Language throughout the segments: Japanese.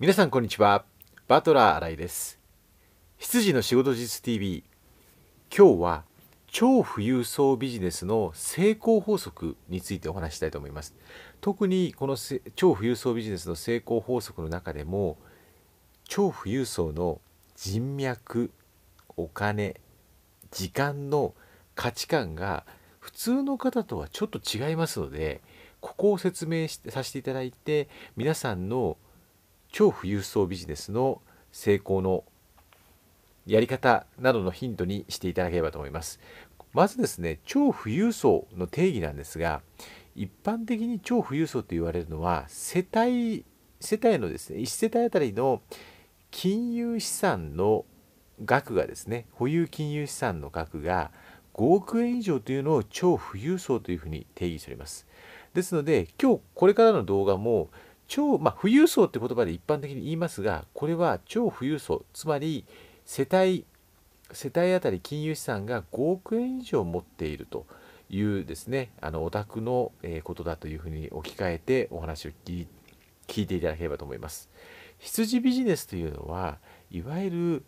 皆さんこんにちは。バトラー新井です。羊の仕事術 TV 今日は超富裕層ビジネスの成功法則についてお話したいと思います。特にこの超富裕層ビジネスの成功法則の中でも超富裕層の人脈お金時間の価値観が普通の方とはちょっと違いますのでここを説明してさせていただいて皆さんの超富裕層ビジネスの成功のやり方などのヒントにしていただければと思います。まずですね、超富裕層の定義なんですが、一般的に超富裕層と言われるのは、世帯、世帯のですね、1世帯あたりの金融資産の額がですね、保有金融資産の額が5億円以上というのを超富裕層というふうに定義しております。ですので、今日これからの動画も超、まあ、富裕層って言葉で一般的に言いますが、これは超富裕層、つまり世帯世帯当たり金融資産が5億円以上持っているというですねあのお宅のことだというふうに置き換えてお話を聞いていただければと思います。羊ビジネスというのはいわゆる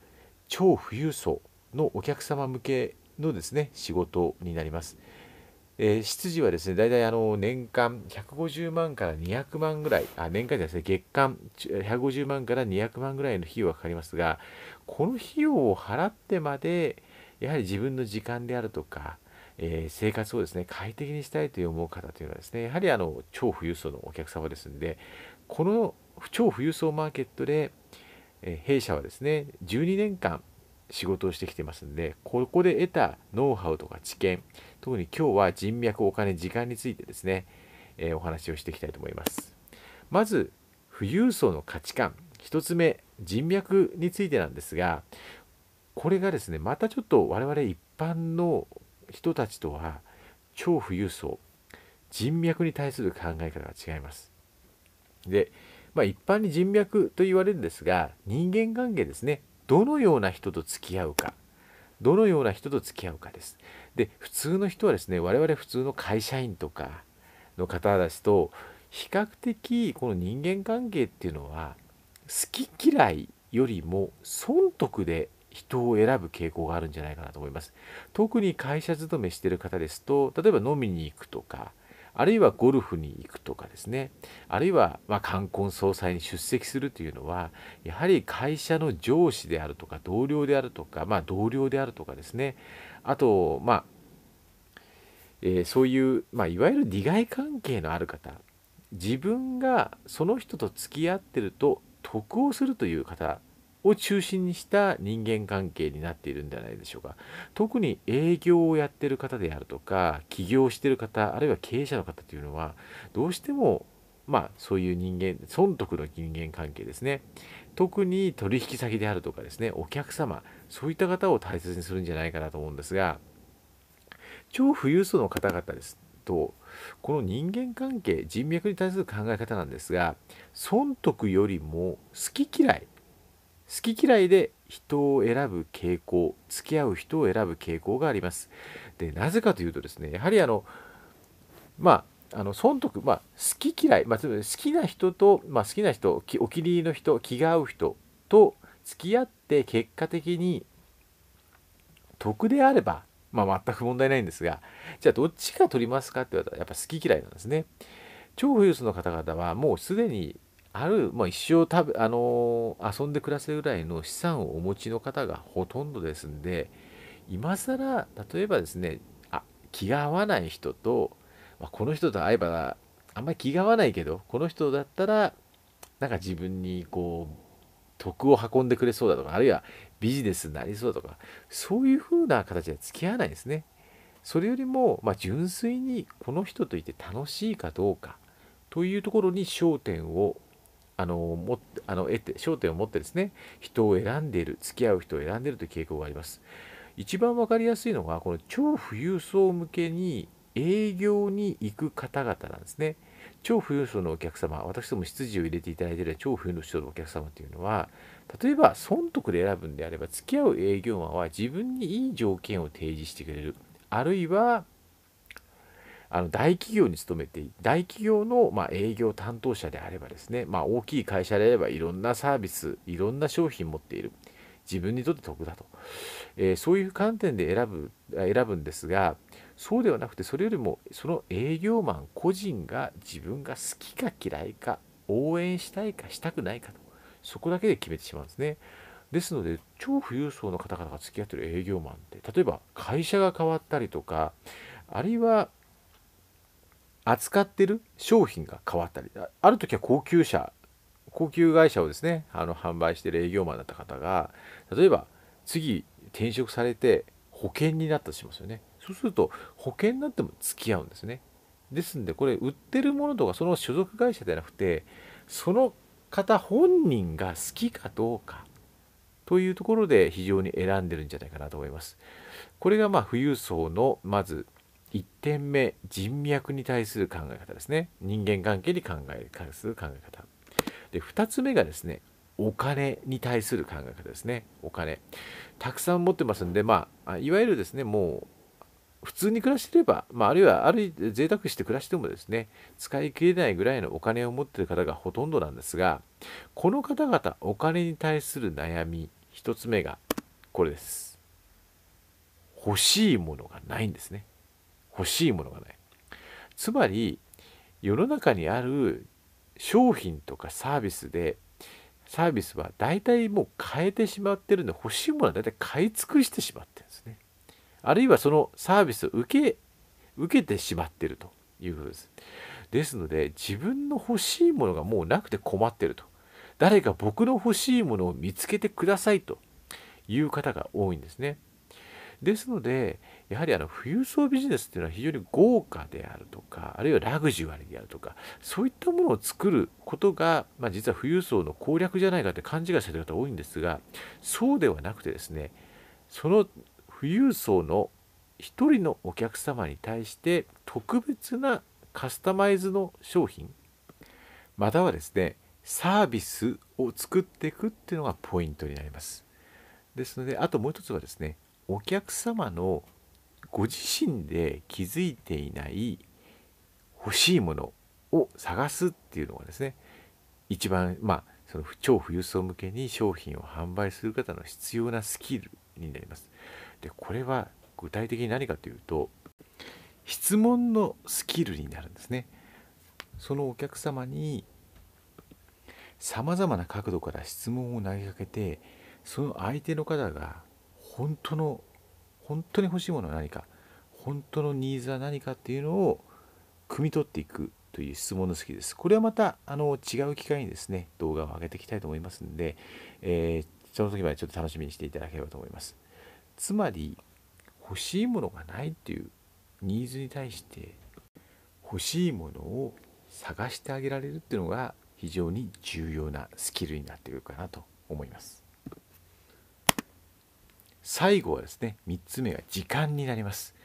超富裕層のお客様向けのですね仕事になります。えー、執事はですね、大体あの年間150万から200万ぐらい、あ年間ですね、月間150万から200万ぐらいの費用がかかりますが、この費用を払ってまで、やはり自分の時間であるとか、えー、生活をですね、快適にしたいという思う方というのはですね、やはりあの超富裕層のお客様ですので、この超富裕層マーケットで、えー、弊社はですね、12年間、仕事をしてきてますんでここで得たノウハウとか知見特に今日は人脈お金時間についてですね、えー、お話をしていきたいと思います。まず富裕層の価値観。1つ目人脈についてなんですがこれがですねまたちょっと我々一般の人たちとは超富裕層。人脈に対する考え方が違います。でまあ一般に人脈と言われるんですが人間関係ですね。どのような人と付き合うかどのような人と付き合うかです。で普通の人はですね我々普通の会社員とかの方ですと比較的この人間関係っていうのは好き嫌いよりも損得で人を選ぶ傾向があるんじゃないかなと思います。特に会社勤めしてる方ですと例えば飲みに行くとかあるいはゴルフに行くとかですね。あるいはま冠婚葬祭に出席するというのはやはり会社の上司であるとか同僚であるとか、まあ、同僚であるとかですね。あとまあ、えー、そういう、まあ、いわゆる利害関係のある方自分がその人と付き合ってると得をするという方を中心にした人間関係になっているんじゃないでしょうか。特に営業をやってる方であるとか起業してる方あるいは経営者の方というのはどうしてもまあそういう人間損得の人間関係ですね。特に取引先であるとかですねお客様そういった方を大切にするんじゃないかなと思うんですが超富裕層の方々ですとこの人間関係人脈に対する考え方なんですが損得よりも好き嫌い好き嫌いで人を選ぶ傾向付き合う人を選ぶ傾向があります。でなぜかというとですねやはりあのまああの損得、まあ、好き嫌い、まあ、つまり好きな人と、まあ、好きな人お気に入りの人気が合う人と付き合って結果的に得であれば、まあ、全く問題ないんですがじゃあどっちか取りますかって言われたらやっぱ好き嫌いなんですね。超富裕層の方々はもうすでにある、まあ、一生食べ、あのー、遊んで暮らせるぐらいの資産をお持ちの方がほとんどですんで、今更、例えばですね、あ気が合わない人と、まあ、この人と会えば、あんまり気が合わないけど、この人だったら、なんか自分にこう、徳を運んでくれそうだとか、あるいはビジネスになりそうだとか、そういう風な形で付き合わないですね。それよりも、まあ、純粋にこの人といて楽しいかどうかというところに焦点をあのもあの得て焦点を持ってですね人を選んでいる付き合う人を選んでいるという傾向があります。一番分かりやすいのがこの超富裕層向けに営業に行く方々なんですね。超富裕層のお客様私ども執事を入れていただいている超富裕層のお客様というのは例えば損得で選ぶんであれば付き合う営業マンは自分にいい条件を提示してくれる。あるいはあの大企業に勤めて大企業のま営業担当者であればですね、まあ、大きい会社であればいろんなサービスいろんな商品持っている。自分にとって得だと、えー、そういう観点で選ぶ選ぶんですがそうではなくてそれよりもその営業マン個人が自分が好きか嫌いか応援したいかしたくないかと。そこだけで決めてしまうんですね。ですので超富裕層の方々が付き合ってる営業マンって例えば会社が変わったりとかあるいは扱ってる商品が変わったりある時は高級車高級会社をですねあの販売してる営業マンだった方が例えば次転職されて保険になったとしますよねそうすると保険になっても付き合うんですねですんでこれ売ってるものとかその所属会社ではなくてその方本人が好きかどうかというところで非常に選んでるんじゃないかなと思います。これがまあ富裕層のまず1点目人脈に対する考え方ですね。人間関係に考え関する考え方。で2つ目がですねお金に対する考え方ですね。お金。たくさん持ってますんでまあいわゆるですねもう普通に暮らしてれば、まあ、あるいはある贅沢して暮らしてもですね使い切れないぐらいのお金を持ってる方がほとんどなんですがこの方々お金に対する悩み1つ目がこれです。欲しいものがないんですね。欲しいものがないつまり世の中にある商品とかサービスでサービスは大体もう変えてしまってるんで欲しいものは大体買い尽くしてしまってるんですねあるいはそのサービスを受け受けてしまってるということです。ですので自分の欲しいものがもうなくて困ってると。誰か僕の欲しいものを見つけてくださいという方が多いんですね。ですので、やはりあの富裕層ビジネスっていうのは非常に豪華であるとか、あるいはラグジュアリーであるとか、そういったものを作ることが、まあ、実は富裕層の攻略じゃないかって勘違いされる方多いんですが、そうではなくてですね、その富裕層の1人のお客様に対して特別なカスタマイズの商品またはですねサービスを作っていくっていうのがポイントになります。ですのであともう一つはですねお客様のご自身で気づいていない欲しいものを探すっていうのがですね一番まあその超富裕層向けに商品を販売する方の必要なスキルになります。でこれは具体的に何かというと質問のスキルになるんですね。そのお客様にさまざまな角度から質問を投げかけてその相手の方が本当の本当に欲しいものは何か本当のニーズは何かっていうのを汲み取っていくという質問のスキルです。これはまたあの違う機会にですね動画を上げていきたいと思いますので、えー、その時までちょっと楽しみにしていただければと思います。つまり欲しいものがないっていうニーズに対して欲しいものを探してあげられるっていうのが非常に重要なスキルになっているかなと思います。最後はですね3つ目が時間になります。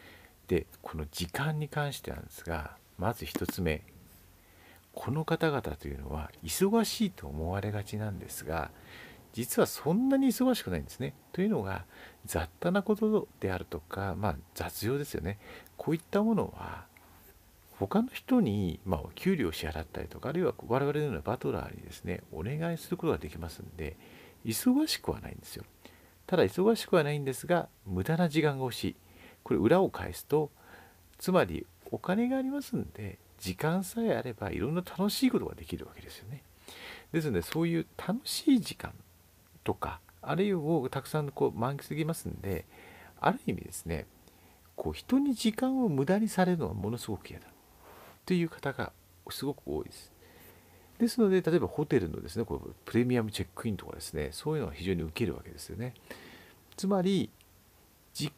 でこの時間に関してなんですがまず1つ目この方々というのは忙しいと思われがちなんですが実はそんなに忙しくないんですね。というのが雑多なことであるとか、まあ、雑用ですよね。こういったものは他の人に、まあ、お給料を支払ったりとかあるいは我々のようなバトラーにですねお願いすることができますんで忙しくはないんですよ。ただ忙しくはないんですが無駄な時間が欲しい。これ裏を返すとつまりお金がありますんで時間さえあればいろんな楽しいことができるわけですよね。ですのでそういう楽しい時間とかあるいはたくさんこう満喫できますんである意味ですねこう人に時間を無駄にされるのはものすごく嫌だという方がすごく多いです。ですので例えばホテルのですねこうプレミアムチェックインとかですねそういうのは非常に受けるわけですよね。つまり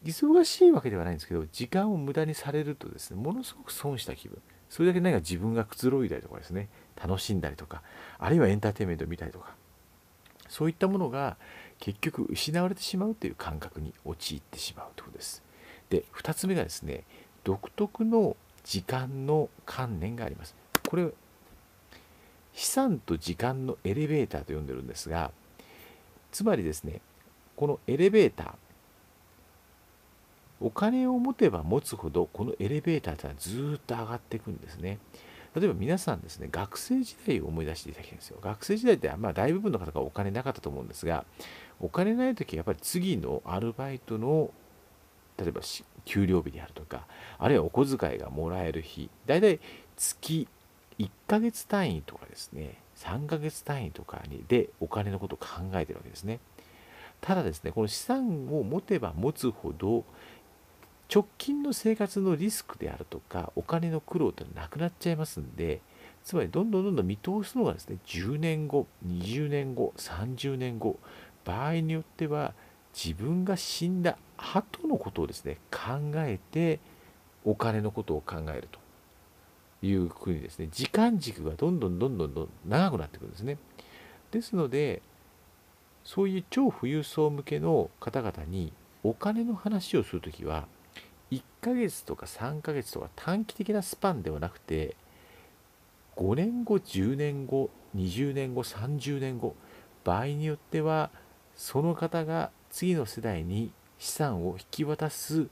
忙しいわけではないんですけど時間を無駄にされるとですねものすごく損した気分それだけ何か自分がくつろいだりとかですね楽しんだりとかあるいはエンターテインメントを見たりとかそういったものが結局失われてしまうという感覚に陥ってしまうということです。で2つ目がですね独特の時間の観念があります。これ資産と時間のエレベーターと呼んでるんですがつまりですねこのエレベーターお金を持てば持つほどこのエレベーターというのはずっと上がっていくんですね。例えば皆さんですね、学生時代を思い出していただきたいんですよ。学生時代って、まあ、大部分の方がお金なかったと思うんですが、お金ない時はやっぱり次のアルバイトの例えば給料日であるとかあるいはお小遣いがもらえる日大体月1ヶ月単位とかですね3ヶ月単位とかにでお金のことを考えてるわけですね。ただですねこの資産を持てば持つほど直近の生活のリスクであるとかお金の苦労ってなくなっちゃいますんでつまりどんどんどんどん見通すのがですね10年後20年後30年後場合によっては自分が死んだ後のことをですね考えてお金のことを考えると。いうふうにですね時間軸がどんどんどんどんどん長くなってくるんですね。ですのでそういう超富裕層向けの方々にお金の話をするときは1ヶ月とか3ヶ月とか短期的なスパンではなくて5年後10年後20年後30年後場合によってはその方が次の世代に資産を引き渡す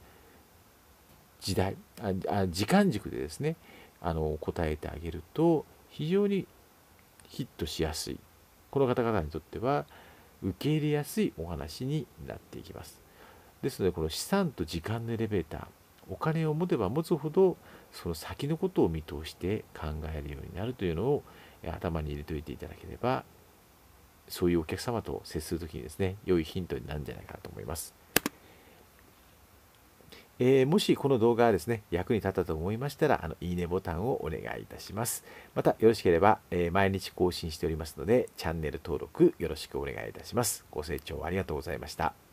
時代あ時間軸でですねあの答えてあげると非常にヒットしやすいこの方々にとっては受け入れやすいお話になっていきますですのでこの資産と時間のエレベーターお金を持てば持つほどその先のことを見通して考えるようになるというのを頭に入れておいていただければそういうお客様と接するときにですね、良いヒントになるんじゃないかなと思います。えー、もしこの動画がですね、役に立ったと思いましたら、あの、いいねボタンをお願いいたします。また、よろしければ、えー、毎日更新しておりますので、チャンネル登録よろしくお願いいたします。ご清聴ありがとうございました。